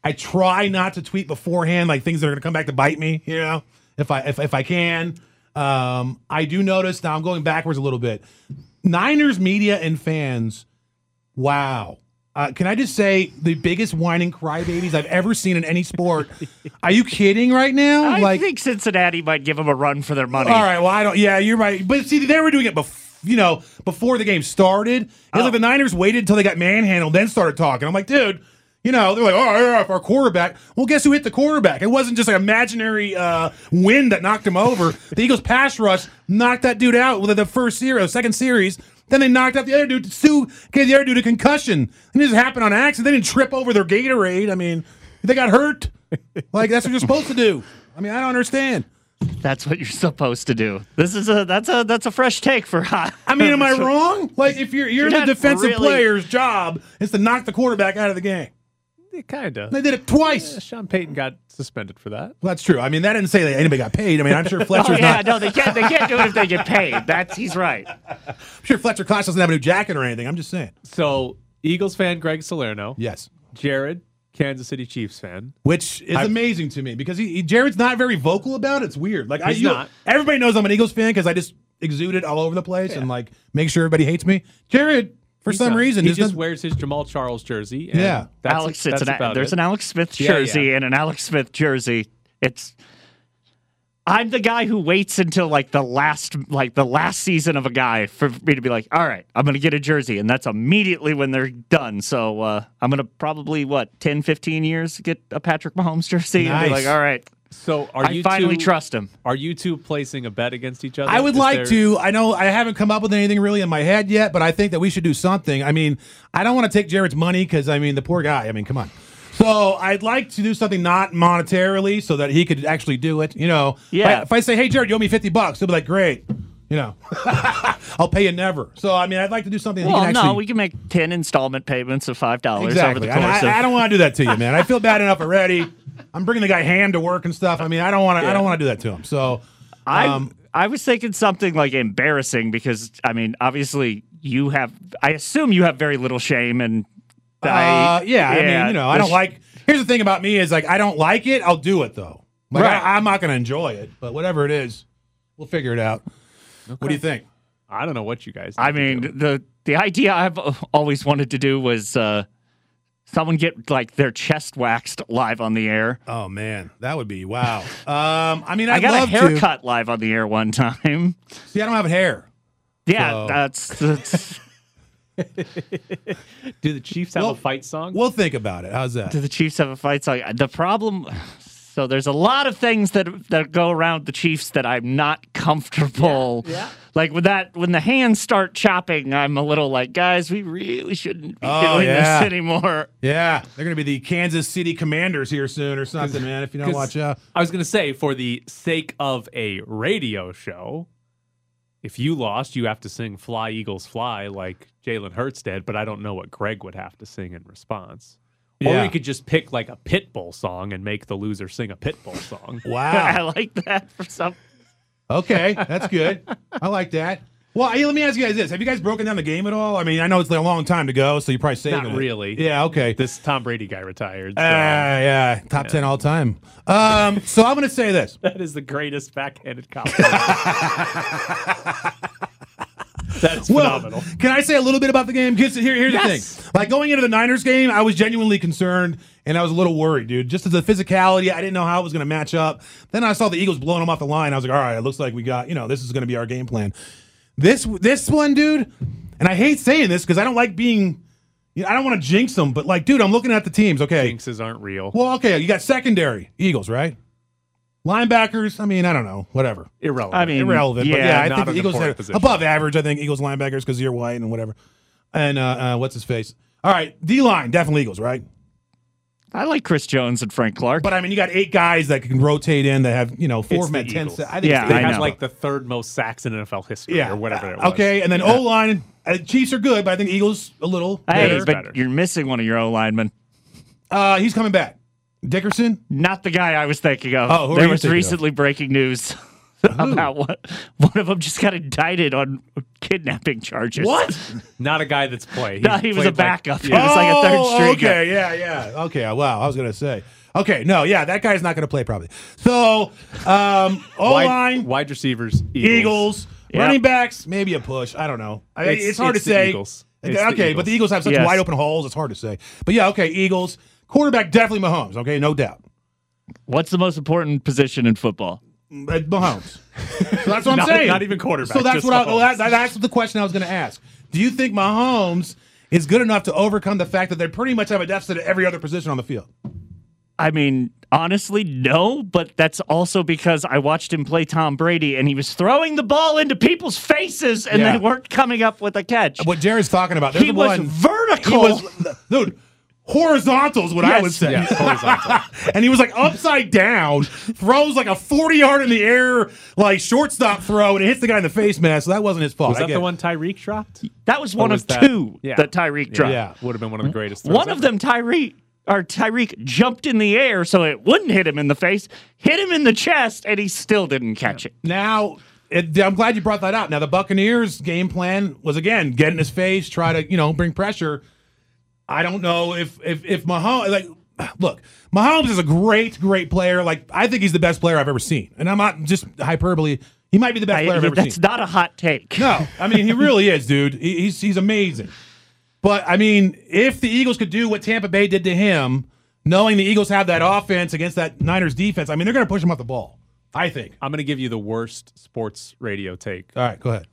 Speaker 12: I try not to tweet beforehand, like things that are gonna come back to bite me. You know, if I if if I can. Um, I do notice now. I'm going backwards a little bit. Niners media and fans. Wow. Uh, can I just say the biggest whining crybabies I've ever seen in any sport? Are you kidding right now?
Speaker 10: I
Speaker 12: like,
Speaker 10: think Cincinnati might give them a run for their money.
Speaker 12: all right. Well, I don't. Yeah, you're right. But see, they were doing it before. You know, before the game started, it's
Speaker 10: Oh.
Speaker 12: like the Niners waited until they got manhandled, then started talking. I'm like, dude, you know, they're like, oh, yeah, our quarterback. Well, guess who hit the quarterback? It wasn't just an imaginary uh, wind that knocked him over. the Eagles pass rush knocked that dude out with the first series, second series. Then they knocked out the other dude. Stu gave the other dude a concussion. And this happened on accident. They didn't trip over their Gatorade. I mean, they got hurt. like that's what you're supposed to do. I mean, I don't understand.
Speaker 10: That's what you're supposed to do. This is a that's a that's a fresh take for. hot.
Speaker 12: I mean, am I wrong? Like, if you're you're,
Speaker 10: You're
Speaker 12: the defensive
Speaker 10: really-
Speaker 12: player's job is to knock the quarterback out of the game.
Speaker 8: Kind of.
Speaker 12: They did it twice.
Speaker 8: Sean Payton got suspended for that.
Speaker 12: Well, that's true. I mean, that didn't say that anybody got paid. I mean, I'm sure oh, Fletcher's
Speaker 10: oh, yeah,
Speaker 12: not.
Speaker 10: no, they can't. They can't do it if they get paid. That's he's right.
Speaker 12: I'm sure Fletcher Clash doesn't have a new jacket or anything. I'm just saying.
Speaker 8: So Eagles fan Greg Salerno.
Speaker 12: Yes.
Speaker 8: Jared, Kansas City Chiefs fan.
Speaker 12: Which is
Speaker 8: I-
Speaker 12: amazing to me because he, he- Jared's not very vocal about it. It's weird. Like I,
Speaker 8: He's
Speaker 12: you-
Speaker 8: not.
Speaker 12: everybody knows I'm an Eagles fan because I just exude it all over the place and like make sure everybody hates me. Jared, for
Speaker 8: He's
Speaker 12: some
Speaker 8: not.
Speaker 12: reason,
Speaker 8: he
Speaker 12: just
Speaker 8: just wears his Jamaal Charles jersey. And
Speaker 12: Yeah.
Speaker 8: that's,
Speaker 10: Alex,
Speaker 8: that's
Speaker 10: it's an,
Speaker 8: about
Speaker 10: there's
Speaker 8: it.
Speaker 10: an Alex Smith jersey
Speaker 8: yeah.
Speaker 10: and an Alex Smith jersey. It's I'm the guy who waits until like the last like the last season of a guy for me to be like, all right, I'm gonna get a jersey, and that's immediately when they're done. So uh, I'm gonna probably what 10, 15 years get a Patrick Mahomes jersey and be like, all right.
Speaker 8: So are
Speaker 10: I
Speaker 8: you
Speaker 10: finally
Speaker 8: two,
Speaker 10: trust him.
Speaker 8: Are you two placing a bet against each other?
Speaker 12: I would
Speaker 8: Is
Speaker 12: like
Speaker 8: there-
Speaker 12: to. I know I haven't come up with anything really in my head yet, but I think that we should do something. I mean, I don't want to take Jared's money because I mean the poor guy. I mean, come on. So I'd like to do something not monetarily so that he could actually do it. You know,
Speaker 10: Yeah.
Speaker 12: If I, if I say, "Hey, Jared, you owe me fifty bucks," he'll be like, "Great." You know, I'll pay you never. So I mean, I'd like to do something. that he
Speaker 10: Well,
Speaker 12: can actually,
Speaker 10: no, we can make ten installment payments of five dollars over the course
Speaker 12: I,
Speaker 10: of.
Speaker 12: I don't want to do that to you, man. I feel bad enough already. I'm bringing the guy ham to work and stuff. I mean, I don't want to. I don't want to do that to him. So
Speaker 10: I
Speaker 12: um,
Speaker 10: I was thinking something like embarrassing because I mean, obviously you have. I assume you have very little shame, and I
Speaker 12: Uh, yeah, I mean, you know, I don't
Speaker 10: sh-
Speaker 12: like. Here's the thing about me is like I don't like it. I'll do it though. Like
Speaker 10: Right.
Speaker 12: I, I'm not going to enjoy it, but whatever it is, we'll figure it out. What do you think?
Speaker 8: I don't know what you guys.
Speaker 10: I mean, the the idea I've always wanted to do was uh, someone get like their chest waxed live on the air.
Speaker 12: Oh man, that would be wow. Um, I mean,
Speaker 10: I
Speaker 12: I'd
Speaker 10: got a
Speaker 12: love
Speaker 10: haircut live on the air one time.
Speaker 12: to. See, I don't have hair.
Speaker 10: Yeah,
Speaker 12: So-
Speaker 10: that's, that's
Speaker 8: do the Chiefs have
Speaker 12: Well,
Speaker 8: a fight song?
Speaker 12: We'll think about it. How's that?
Speaker 10: do the Chiefs have a fight song? The problem. So there's a lot of things that that go around the Chiefs that I'm not comfortable.
Speaker 8: Yeah, yeah.
Speaker 10: Like with that, when the hands start chopping, I'm a little like, guys, we really shouldn't be
Speaker 12: Oh,
Speaker 10: doing
Speaker 12: yeah.
Speaker 10: this anymore.
Speaker 12: Yeah, they're going to be the Kansas City Commanders here soon or something, man. If you don't watch out.
Speaker 8: I was going to say, for the sake of a radio show, if you lost, you have to sing "Fly Eagles Fly" like Jalen Hurts did. But I don't know what Greg would have to sing in response. Or
Speaker 12: Yeah.
Speaker 8: we could just pick like a Pitbull song and make the loser sing a Pitbull song.
Speaker 12: Wow.
Speaker 10: I like that for some.
Speaker 12: okay, that's good. I like that. Well, hey, let me ask you guys this: Have you guys broken down the game at all? I mean, I know it's a long time to go, so you're probably saving
Speaker 8: Not
Speaker 12: it.
Speaker 8: really.
Speaker 12: Yeah. Okay.
Speaker 8: This Tom Brady guy retired.
Speaker 12: Uh, yeah, top ten all time. Um, so I'm going to say this.
Speaker 8: that is the greatest backhanded compliment. That's
Speaker 12: Well,
Speaker 8: phenomenal.
Speaker 12: can I say a little bit about the game? Because here, here's
Speaker 8: Yes.
Speaker 12: the thing. Like going into the Niners game, I was genuinely concerned and I was a little worried, dude. Just as the physicality, I didn't know how it was going to match up. Then I saw the Eagles blowing them off the line. I was like, all right, it looks like we got, you know, this is going to be our game plan. This this one, dude, and I hate saying this because I don't like being, you know, I don't want to jinx them, but like, dude, I'm looking at the teams. Okay,
Speaker 8: Jinxes aren't real.
Speaker 12: well, okay, you got secondary Eagles, right? Linebackers, I mean, I don't know, whatever.
Speaker 8: Irrelevant.
Speaker 10: I mean,
Speaker 12: Irrelevant, but
Speaker 10: yeah,
Speaker 12: yeah, I think the Eagles
Speaker 8: important
Speaker 12: are
Speaker 8: position.
Speaker 12: above average. I think Eagles linebackers because you're white and whatever. And uh, uh, what's his face? All right, D line definitely Eagles, right?
Speaker 10: I like Chris Jones and Frank Clark.
Speaker 12: But I mean, you got eight guys that can rotate in that have you know four
Speaker 8: It's the
Speaker 12: men, ten.
Speaker 8: Eagles.
Speaker 12: sa- I think
Speaker 10: Yeah,
Speaker 12: it's
Speaker 8: they have like the third most sacks in NFL history,
Speaker 12: yeah,
Speaker 8: or whatever it was.
Speaker 12: Okay, and then O line. Uh, Chiefs are good, but I think Eagles a little.
Speaker 10: hey,
Speaker 12: better.
Speaker 10: but
Speaker 8: better.
Speaker 10: you're missing one of your O linemen.
Speaker 12: Uh, he's coming back. Dickerson.
Speaker 10: Not the guy I was thinking of.
Speaker 12: Oh, who are
Speaker 10: there
Speaker 12: you
Speaker 10: was
Speaker 12: thinking of?
Speaker 10: recently breaking news about what one of them just got indicted on kidnapping charges. What?
Speaker 8: Not a guy that's play.
Speaker 10: No, he was a
Speaker 8: played like-
Speaker 10: backup. He was like a third
Speaker 12: Oh,
Speaker 10: string guy.
Speaker 12: Okay, yeah, yeah. Okay, wow. I was gonna say. Okay, no, yeah, that guy's not gonna play probably. So, um, O
Speaker 8: wide,
Speaker 12: line,
Speaker 8: wide receivers, Eagles.
Speaker 12: Eagles,
Speaker 10: Yeah.
Speaker 12: running backs, maybe a push. I don't know. I- It's,
Speaker 8: It's-
Speaker 12: hard
Speaker 8: it's
Speaker 12: to
Speaker 8: the
Speaker 12: say.
Speaker 8: Eagles.
Speaker 12: Okay,
Speaker 8: the
Speaker 12: okay, but the Eagles have such
Speaker 10: Yes.
Speaker 12: wide open holes. It's hard to say. But yeah, okay, Eagles quarterback definitely Mahomes. Okay, no doubt.
Speaker 10: What's the most important position in football?
Speaker 12: Uh, Mahomes. So that's what I'm
Speaker 8: Not-
Speaker 12: saying.
Speaker 8: not even quarterback,
Speaker 12: So that's what I, well, that, that's the question I was going to ask. Do you think Mahomes is good enough to overcome the fact that they pretty much have a deficit at every other position on the field?
Speaker 10: I mean, honestly, no, but that's also because I watched him play Tom Brady and he was throwing the ball into people's faces and
Speaker 12: Yeah.
Speaker 10: they weren't coming up with a catch.
Speaker 12: What Jared's talking about.
Speaker 10: He was
Speaker 12: one,
Speaker 10: vertical.
Speaker 12: He was, dude. Horizontal is what I would say.
Speaker 8: yes, horizontal.
Speaker 12: and he was like upside down, throws like a 40 yard in the air, like shortstop throw, and it hits the guy in the face mask. So that wasn't his fault.
Speaker 8: Was
Speaker 12: I
Speaker 8: that the
Speaker 12: it.
Speaker 8: one Tyreek dropped?
Speaker 10: That was one
Speaker 8: was
Speaker 10: of
Speaker 8: that-
Speaker 10: two
Speaker 8: Yeah.
Speaker 10: that Tyreek dropped.
Speaker 12: Yeah.
Speaker 8: Would have been one of the greatest. throws
Speaker 10: One of
Speaker 8: ever.
Speaker 10: them, Tyreek or Tyreek jumped in the air so it wouldn't hit him in the face, hit him in the chest, and he still didn't catch it.
Speaker 12: Now, it, I'm glad you brought that up. Now, the Buccaneers' game plan was again get in his face, try to you know bring pressure. I don't know if if if Mahomes like look, Mahomes is a great great player. Like I think he's the best player I've ever seen, and I'm not just hyperbole. He might be the best
Speaker 10: I-
Speaker 12: player I've ever
Speaker 10: that's
Speaker 12: seen.
Speaker 10: That's not a hot take.
Speaker 12: No, I mean he really is, dude. He- He's he's amazing. But I mean, if the Eagles could do what Tampa Bay did to him, knowing the Eagles have that offense against that Niners defense, I mean they're going to push him off the ball. I think.
Speaker 8: I'm going to give you the worst sports radio take.
Speaker 12: All right, go ahead.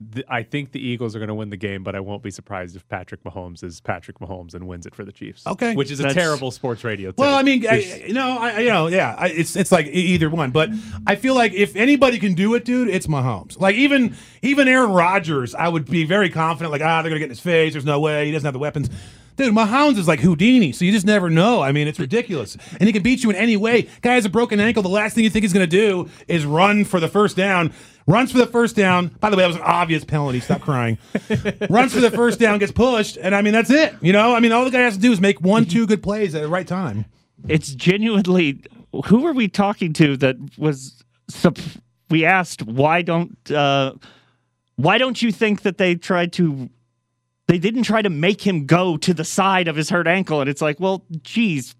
Speaker 8: The- I think the Eagles are going to win the game, but I won't be surprised if Patrick Mahomes is Patrick Mahomes and wins it for the Chiefs.
Speaker 12: Okay.
Speaker 8: which is a terrible sports radio.
Speaker 12: Well, I mean, I, you know, I, you know, yeah, I, it's it's like either one. But I feel like if anybody can do it, dude, it's Mahomes. Like even even Aaron Rodgers, I would be very confident. Like ah, they're gonna get in his face. There's no way he doesn't have the weapons. Dude, Mahomes is like Houdini, so you just never know. I mean, it's ridiculous, and he can beat you in any way. Guy has a broken ankle. The last thing you think he's gonna do is run for the first down. Runs for the first down. By the way, that was an obvious penalty. Stop crying. Runs for the first down, gets pushed, and I mean that's it. You know, I mean all the guy has to do is make one, two good plays at the right time.
Speaker 10: It's genuinely. Who were we talking to that was? We asked why don't uh, why don't you think that they tried to? They didn't try to make him go to the side of his hurt ankle, and it's like, well, geez,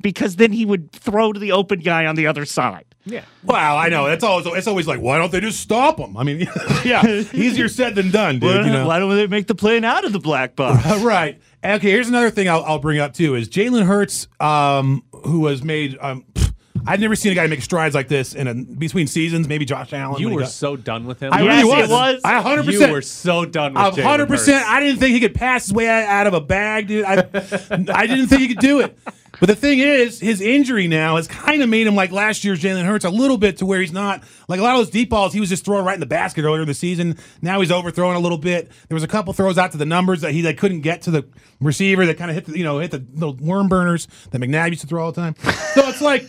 Speaker 10: because then he would throw to the open guy on the other side.
Speaker 8: yeah.
Speaker 12: Well, I know it's always it's always like, why don't they just stop him? I mean, yeah, easier said than done, dude.
Speaker 10: Why,
Speaker 12: you know?
Speaker 10: why don't they make the plane out of the black box?
Speaker 12: Right. Okay. Here's another thing I'll, I'll bring up too is Jalen Hurts, um, who was made. Um, I've never seen a guy make strides like this in a, between seasons. Maybe Josh Allen.
Speaker 8: You were
Speaker 12: got-
Speaker 8: so done with him.
Speaker 12: I
Speaker 10: Yes,
Speaker 12: really
Speaker 10: it
Speaker 12: was.
Speaker 10: was.
Speaker 12: I 100. percent You
Speaker 8: were so done with
Speaker 12: A hundred percent. I didn't think he could pass his way out of a bag, dude. I, I didn't think he could do it. But the thing is, his injury now has kind of made him like last year's Jalen Hurts a little bit to where he's not like a lot of those deep balls he was just throwing right in the basket earlier in the season. Now he's overthrowing a little bit. There was a couple throws out to the numbers that he like couldn't get to the receiver that kind of hit the you know hit the little worm burners that McNabb used to throw all the time. So it's like,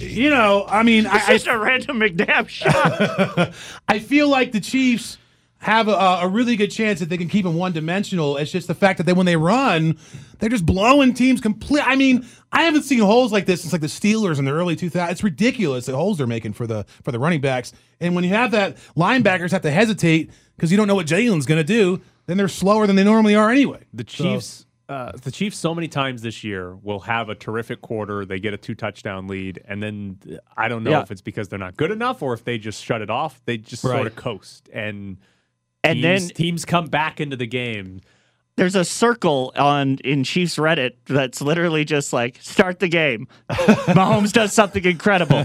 Speaker 12: you know, I mean, I,
Speaker 10: It's
Speaker 12: I
Speaker 10: just a random McNabb shot.
Speaker 12: I feel like the Chiefs have a, a really good chance that they can keep him one dimensional. It's just the fact that they, when they run, they're just blowing teams complete. I mean, I haven't seen holes like this since like the Steelers in the early 2000s. It's ridiculous the holes they're making for the for the running backs. And when you have that, linebackers have to hesitate because you don't know what Jalen's going to do. Then they're slower than they normally are anyway.
Speaker 8: The
Speaker 12: So-
Speaker 8: Chiefs, uh, the Chiefs, so many times this year will have a terrific quarter. They get a two touchdown lead, and then uh, I don't know
Speaker 10: Yeah.
Speaker 8: if it's because they're not good enough or if they just shut it off. They just
Speaker 12: Right.
Speaker 8: sort of coast, and
Speaker 10: And
Speaker 8: teams,
Speaker 10: then-
Speaker 8: teams come back into the game.
Speaker 10: There's a circle on in Chiefs Reddit that's literally just like start the game. Mahomes does something incredible.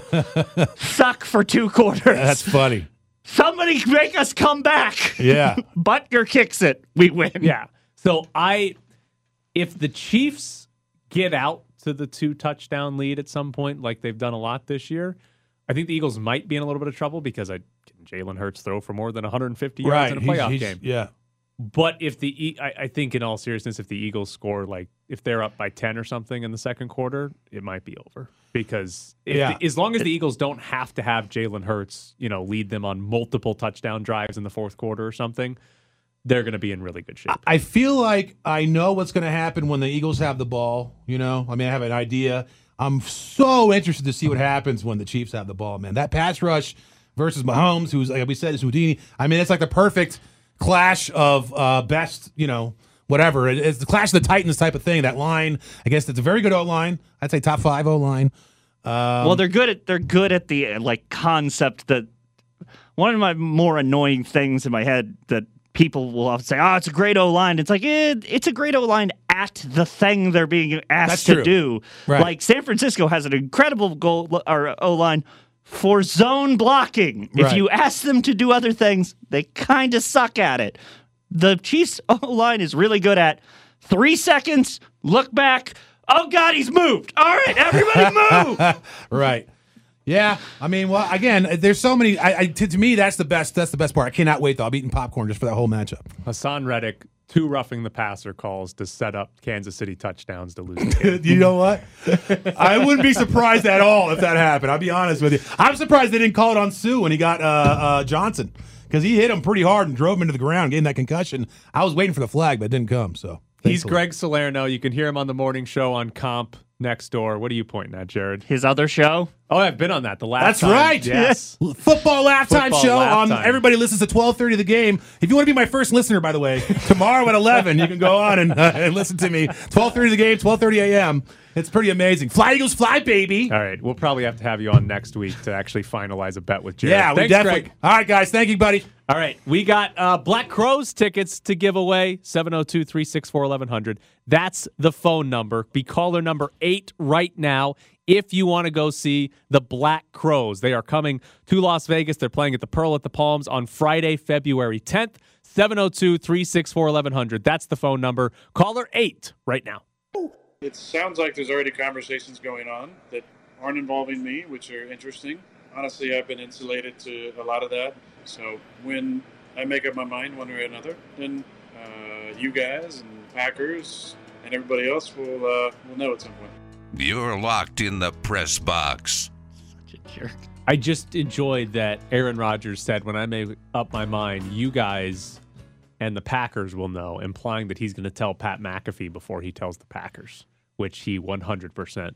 Speaker 10: Suck for two quarters.
Speaker 12: That's funny.
Speaker 10: Somebody make us come back.
Speaker 12: Yeah.
Speaker 10: Butker kicks it. We win.
Speaker 8: Yeah. So I, if the Chiefs get out to the two touchdown lead at some point, like they've done a lot this year, I think the Eagles might be in a little bit of trouble because I Jalen Hurts throw for more than 150 yards
Speaker 12: right.
Speaker 8: in a
Speaker 12: He's-
Speaker 8: playoff
Speaker 12: he's-
Speaker 8: game.
Speaker 12: Yeah.
Speaker 8: But if the E- I, I think in all seriousness, if the Eagles score like if they're up by ten or something in the second quarter, it might be over because if
Speaker 12: Yeah.
Speaker 8: the- as long as the Eagles don't have to have Jalen Hurts, you know, lead them on multiple touchdown drives in the fourth quarter or something, they're going to be in really good shape.
Speaker 12: I feel like I know what's going to happen when the Eagles have the ball. You know, I mean, I have an idea. I'm so interested to see what happens when the Chiefs have the ball, man. That pass rush versus Mahomes, who's like we said is Houdini. I mean, it's like the perfect clash of uh, best, you know, whatever. It- it's the clash of the Titans type of thing. That line, I guess, it's a very good O line. I'd say top five O line. Um,
Speaker 10: well, they're good at they're good at the like concept that one of my more annoying things in my head that people will often say, "Oh, it's a great O line." It's like eh, it's a great O line at the thing they're being asked to do.
Speaker 12: Right.
Speaker 10: Like San Francisco has an incredible goal or O line for zone blocking. If you ask them to do other things, they kind of suck at it. The Chiefs O line is really good at three seconds, look back. Oh God, he's moved. All right, everybody move.
Speaker 12: right. Yeah, I mean, well, again, there's so many. I, I to, to me, that's the best. That's the best part. I cannot wait though. I'm eating popcorn just for that whole matchup.
Speaker 8: Haason Reddick two roughing the passer calls to set up Kansas City touchdowns to lose.
Speaker 12: You know what? I wouldn't be surprised at all if that happened. I'll be honest with you. I'm surprised they didn't call it on Suh when he got uh, uh, Johnson because he hit him pretty hard and drove him into the ground, getting that concussion. I was waiting for the flag, but it didn't come. So
Speaker 8: He's. Greg Salerno. You can hear him on the morning show on Comp next door. What are you pointing at, Jared?
Speaker 10: His other show?
Speaker 8: Oh, I've been on that. The last
Speaker 12: That's
Speaker 8: time.
Speaker 12: right.
Speaker 8: Yes.
Speaker 12: Football halftime
Speaker 8: Football
Speaker 12: show. Um,
Speaker 8: halftime.
Speaker 12: everybody listens to 12:30 the game. If you want to be my first listener, by the way, tomorrow at 11, you can go on and, uh, and listen to me. 12:30 the game, 12:30 a.m. It's pretty amazing. Fly Eagles, fly, baby.
Speaker 8: All right. We'll probably have to have you on next week to actually finalize a bet with Jared.
Speaker 12: Yeah, we definitely.
Speaker 8: Greg.
Speaker 12: All right, guys. Thank you, buddy.
Speaker 8: All right. We got uh, Black Crowes tickets to give away 702 364 1100. That's the phone number. Be caller number eight right now if you want to go see the Black Crowes. They are coming to Las Vegas. They're playing at the Pearl at the Palms on Friday, February 10th. 702 364 1100. That's the phone number. Caller eight right now.
Speaker 6: It sounds like there's already conversations going on that aren't involving me, which are interesting. Honestly, I've been insulated to a lot of that. So when I make up my mind one way or another, then uh, you guys and Packers and everybody else will uh, will know at some point.
Speaker 11: You're locked in the press box.
Speaker 10: Such a jerk.
Speaker 8: I just enjoyed that Aaron Rodgers said, when I make up my mind, you guys and the Packers will know, implying that he's going to tell Pat McAfee before he tells the Packers, which he 100%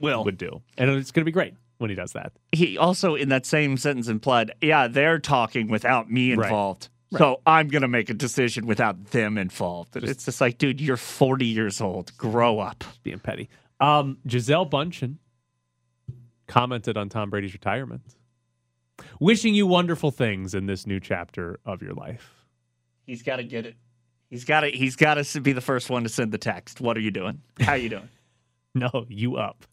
Speaker 10: Will.
Speaker 8: would do. And it's going to be great when he does that.
Speaker 10: He also, in that same sentence, implied, yeah, they're talking without me
Speaker 8: Right.
Speaker 10: involved. So I'm going to make a decision without them involved. And it's just like, dude, you're 40 years old. Grow up.
Speaker 8: Being petty. Um, Gisele Bündchen commented on Tom Brady's retirement, wishing you wonderful things in this new chapter of your life.
Speaker 10: He's got to get it. He's got to. He's got to be the first one to send the text. What are you doing? How you doing?
Speaker 8: No, you up.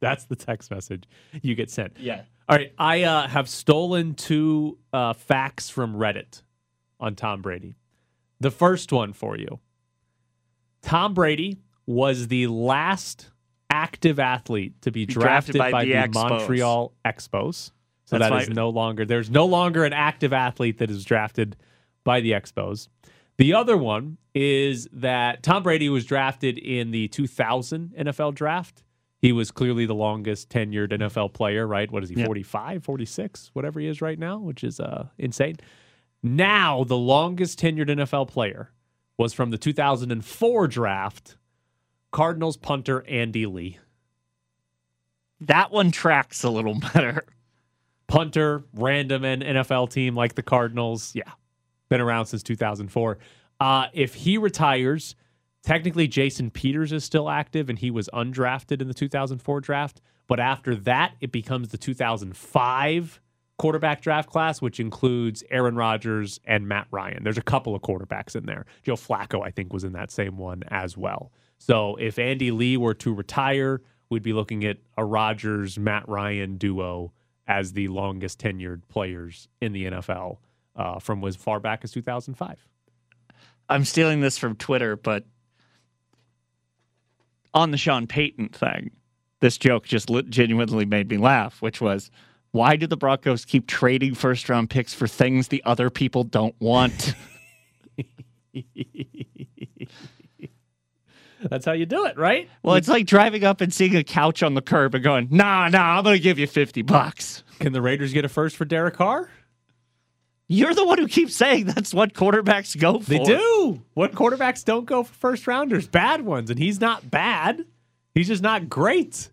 Speaker 8: That's the text message you get sent.
Speaker 10: Yeah.
Speaker 8: All right. I uh, have stolen two uh, facts from Reddit on Tom Brady. The first one for you Tom Brady was the last active athlete to be
Speaker 10: Be
Speaker 8: drafted,
Speaker 10: drafted by
Speaker 8: by,
Speaker 10: the
Speaker 8: the. Montreal Expos. So
Speaker 10: That's
Speaker 8: that is no longer, there's no longer an active athlete that is drafted by the Expos. The other one is that Tom Brady was drafted in the 2000 NFL draft. He was clearly the longest tenured NFL player, right? What is he,
Speaker 10: Yep.
Speaker 8: 45, 46, whatever he is right now, which is uh, insane. Now, the longest tenured NFL player was from the 2004 draft, Cardinals punter Andy Lee.
Speaker 10: That one tracks a little better.
Speaker 8: punter, random and NFL team like the Cardinals. Yeah, been around since 2004. Uh, if he retires, technically Jason Peters is still active and he was undrafted in the 2004 draft. But after that, it becomes the 2005 quarterback draft class, which includes Aaron Rodgers and Matt Ryan. There's a couple of quarterbacks in there. Joe Flacco, I think, was in that same one as well. So if Andy Lee were to retire, we'd be looking at a Rodgers Matt Ryan duo as the longest tenured players in the NFL uh, from as far back as 2005.
Speaker 10: I'm stealing this from Twitter, but on the Sean Payton thing, this joke just li- genuinely made me laugh, which was, why do the Broncos keep trading first round picks for things the other people don't want?
Speaker 8: That's how you do it, right?
Speaker 10: well, it's like driving up and seeing a couch on the curb and going, nah, nah, I'm going to give you 50 bucks.
Speaker 8: Can the Raiders get a first for Derek Carr?
Speaker 10: You're the one who keeps saying that's what quarterbacks go for.
Speaker 8: They do. What quarterbacks don't go for first rounders? Bad ones. And he's not bad. He's just not great.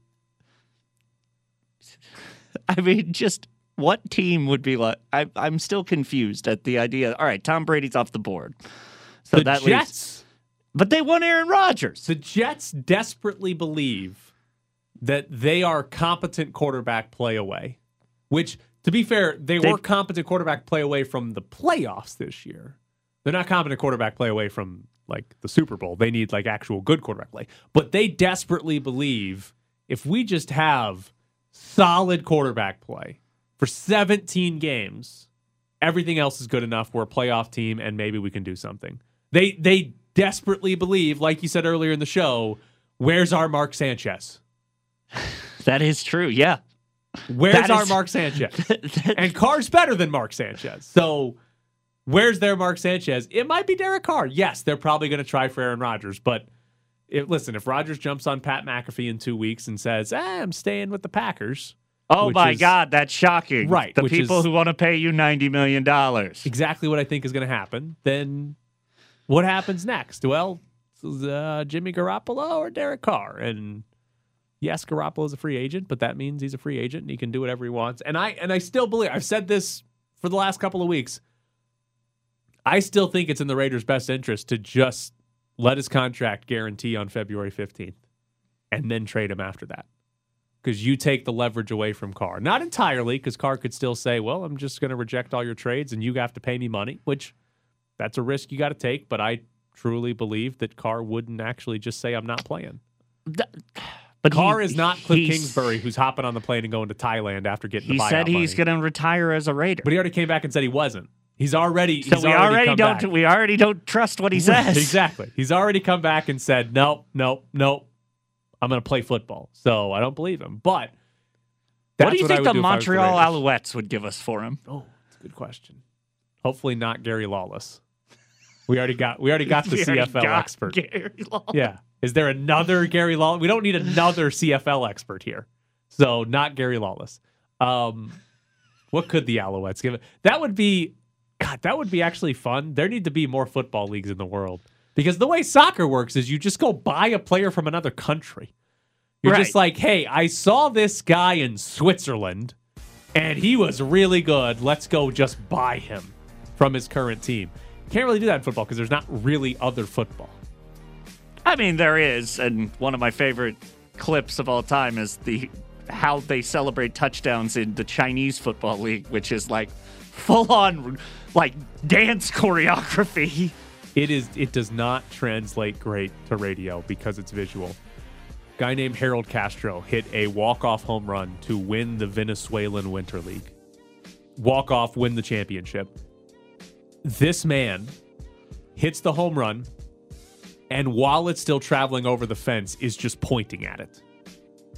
Speaker 10: I mean, just what team would be like? I, I'm still confused at the idea. All right, Tom Brady's off the board. So
Speaker 8: the
Speaker 10: that leaves,
Speaker 8: Jets.
Speaker 10: but they won Aaron Rodgers.
Speaker 8: The Jets desperately believe that they are competent quarterback play away, which, to be fair, they,
Speaker 10: They-
Speaker 8: were competent quarterback play away from the playoffs this year. They're not competent quarterback play away from like the Super Bowl. They need like actual good quarterback play. But they desperately believe if we just have solid quarterback play for 17 games, everything else is good enough. We're a playoff team and maybe we can do something. They they desperately believe, like you said earlier in the show, where's our Mark Sanchez?
Speaker 10: That is true. Yeah.
Speaker 8: Where's
Speaker 10: That
Speaker 8: our
Speaker 10: is-
Speaker 8: Mark Sanchez? and Carr's better than Mark Sanchez. So Where's their Mark Sanchez? It might be Derek Carr. Yes, they're probably going to try for Aaron Rodgers, but if, listen, if Rodgers jumps on Pat McAfee in two weeks and says, eh, "I'm staying with the Packers,"
Speaker 10: Oh my
Speaker 8: is
Speaker 10: God, that's shocking.
Speaker 8: Right,
Speaker 10: The people
Speaker 8: is-
Speaker 10: who want to pay you $90 million.
Speaker 8: exactly what I think is going to happen, then what happens next? Well, uh, Jimmy Garoppolo or Derek Carr? And yes, Garoppolo is a free agent, but that means he's a free agent and he can do whatever he wants. And I and I still believe I've said this for the last couple of weeks. I still think it's in the Raiders' best interest to just let his contract guarantee on February 15th and then trade him after that. Because you take the leverage away from Carr. Not entirely, because Carr could still say, well, I'm just going to reject all your trades and you have to pay me money, which that's a risk you got to take. But I truly believe that Carr wouldn't actually just say, I'm not playing.
Speaker 10: But
Speaker 8: Carr
Speaker 10: he-
Speaker 8: is not
Speaker 10: Kliff
Speaker 8: Kingsbury, who's hopping on the plane and going to Thailand after getting
Speaker 10: He
Speaker 8: the
Speaker 10: said he's going to retire as a Raider.
Speaker 8: But he already came back and said he wasn't. He's already.
Speaker 10: so
Speaker 8: he's
Speaker 10: we already
Speaker 8: come
Speaker 10: don't
Speaker 8: back.
Speaker 10: we already don't trust what he says.
Speaker 8: exactly. He's already come back and said, nope, nope, nope. I'm going to play football. So I don't believe him. But
Speaker 10: What do you
Speaker 8: I
Speaker 10: think the
Speaker 8: do if I was
Speaker 10: Montreal
Speaker 8: Raiders.
Speaker 10: Alouettes would give us for him?
Speaker 8: Oh, that's a good question. Hopefully not Gary Lawless. We already got we already got the
Speaker 10: We
Speaker 8: CFL
Speaker 10: got
Speaker 8: expert.
Speaker 10: Gary Lawless.
Speaker 8: Yeah. Is there another Gary Lawless? We don't need another CFL expert here. So not Gary Lawless. Um, what could the Alouettes give it? That would be God, that would be actually fun. There need to be more football leagues in the world. Because the way soccer works is you just go buy a player from another country. You're just like, hey, I saw this guy in Switzerland and he was really good. Let's go just buy him from his current team. Can't really do that in football because there's not really other football.
Speaker 10: I mean, there is, and one of my favorite clips of all time is the how they celebrate touchdowns in the Chinese football league, which is like full on like dance choreography.
Speaker 8: It is. It does not translate great to radio because it's visual. Guy named Harold Castro hit a walk-off home run to win the Venezuelan Winter League. Walk off, win the championship. This man hits the home run, and while it's still traveling over the fence, is just pointing at it.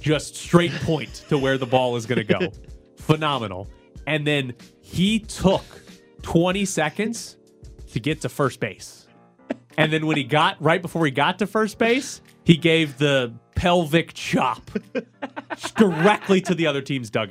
Speaker 8: Just straight point to where the ball is going to go. Phenomenal. And then he took 20 seconds to get to first base. And then when he got right before he got to first base, he gave the pelvic chop directly to the other team's dugout.